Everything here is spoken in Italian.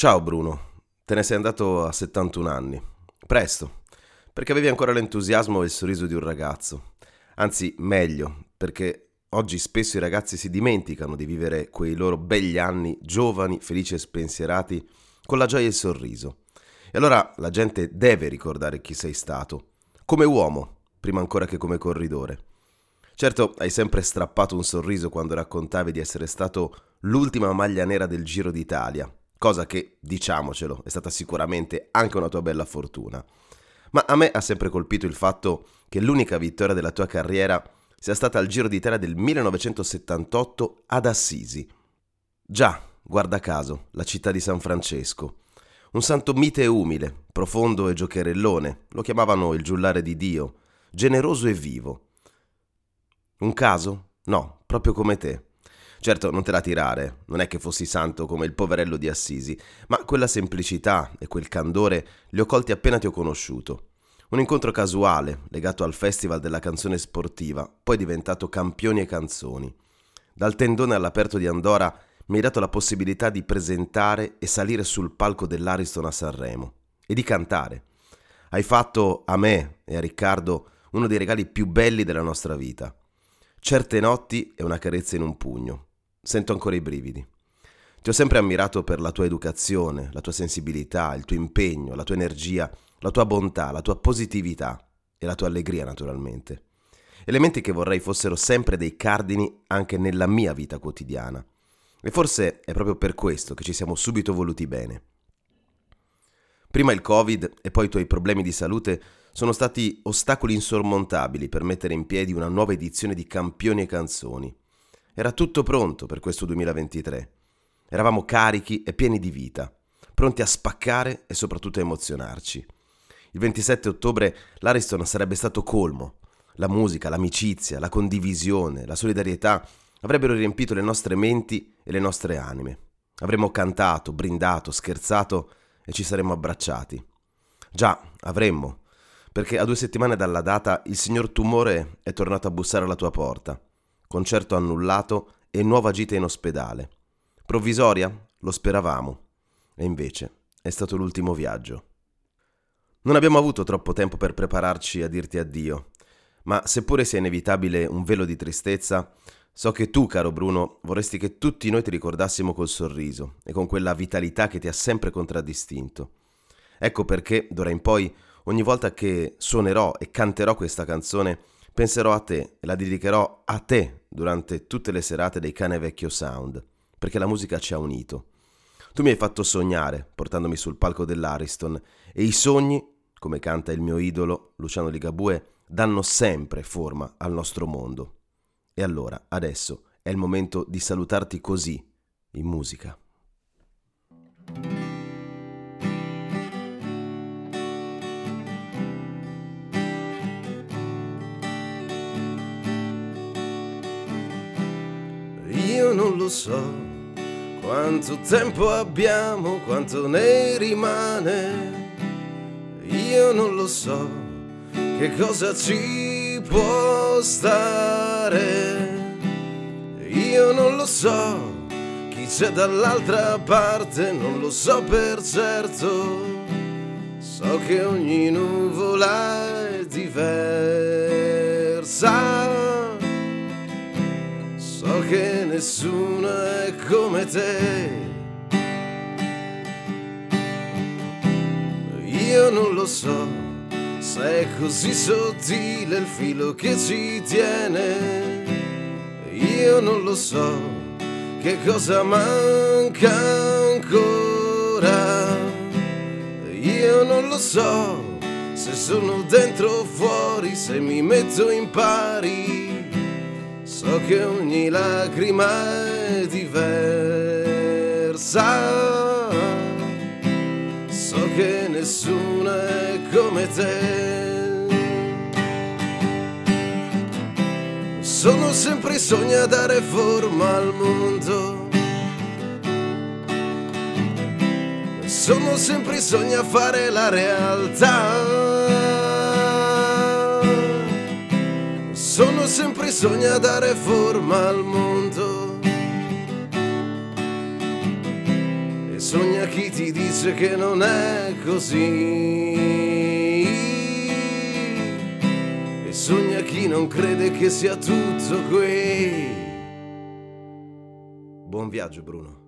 Ciao Bruno, te ne sei andato a 71 anni. Presto, perché avevi ancora l'entusiasmo e il sorriso di un ragazzo. Anzi, meglio, perché oggi spesso i ragazzi si dimenticano di vivere quei loro begli anni giovani, felici e spensierati, con la gioia e il sorriso. E allora la gente deve ricordare chi sei stato, come uomo, prima ancora che come corridore. Certo, hai sempre strappato un sorriso quando raccontavi di essere stato l'ultima maglia nera del Giro d'Italia, cosa che, diciamocelo, è stata sicuramente anche una tua bella fortuna. Ma a me ha sempre colpito il fatto che l'unica vittoria della tua carriera sia stata al Giro d'Italia del 1978 ad Assisi. Già, guarda caso, la città di San Francesco. Un santo mite e umile, profondo e giocherellone, lo chiamavano il giullare di Dio, generoso e vivo. Un caso? No, proprio come te. Certo, non te la tirare, non è che fossi santo come il poverello di Assisi, ma quella semplicità e quel candore li ho colti appena ti ho conosciuto. Un incontro casuale, legato al Festival della canzone sportiva, poi diventato Campioni e Canzoni. Dal tendone all'aperto di Andorra mi hai dato la possibilità di presentare e salire sul palco dell'Ariston a Sanremo e di cantare. Hai fatto a me e a Riccardo uno dei regali più belli della nostra vita. Certe notti e una carezza in un pugno. Sento ancora i brividi. Ti ho sempre ammirato per la tua educazione, la tua sensibilità, il tuo impegno, la tua energia, la tua bontà, la tua positività e la tua allegria naturalmente. Elementi che vorrei fossero sempre dei cardini anche nella mia vita quotidiana. E forse è proprio per questo che ci siamo subito voluti bene. Prima il Covid e poi i tuoi problemi di salute sono stati ostacoli insormontabili per mettere in piedi una nuova edizione di Campioni e Canzoni. Era tutto pronto per questo 2023. Eravamo carichi e pieni di vita, pronti a spaccare e soprattutto a emozionarci. Il 27 ottobre l'Ariston sarebbe stato colmo. La musica, l'amicizia, la condivisione, la solidarietà avrebbero riempito le nostre menti e le nostre anime. Avremmo cantato, brindato, scherzato e ci saremmo abbracciati. Già, avremmo, perché a due settimane dalla data il signor Tumore è tornato a bussare alla tua porta. Concerto annullato e nuova gita in ospedale. Provvisoria? Lo speravamo. E invece è stato l'ultimo viaggio. Non abbiamo avuto troppo tempo per prepararci a dirti addio, ma seppure sia inevitabile un velo di tristezza, so che tu, caro Bruno, vorresti che tutti noi ti ricordassimo col sorriso e con quella vitalità che ti ha sempre contraddistinto. Ecco perché, d'ora in poi, Ogni volta che suonerò e canterò questa canzone, penserò a te e la dedicherò a te durante tutte le serate dei Cane Vecchio Sound, perché la musica ci ha unito. Tu mi hai fatto sognare, portandomi sul palco dell'Ariston, e i sogni, come canta il mio idolo, Luciano Ligabue, danno sempre forma al nostro mondo. E allora, adesso, è il momento di salutarti così, in musica. Io non lo so quanto tempo abbiamo, quanto ne rimane. Io non lo so che cosa ci può stare. Io non lo so chi c'è dall'altra parte, non lo so per certo. So che ogni nuvola è diversa che nessuno è come te. Io non lo so se è così sottile il filo che ci tiene. Io non lo so che cosa manca ancora. Io non lo so se sono dentro o fuori, se mi metto in pari So che ogni lacrima è diversa, so che nessuna è come te. Sono sempre i sogni a dare forma al mondo. Sono sempre i sogni a fare la realtà. Sono sempre i sogni a dare forma al mondo. E sogna chi ti dice che non è così. E sogna chi non crede che sia tutto qui. Buon viaggio Bruno.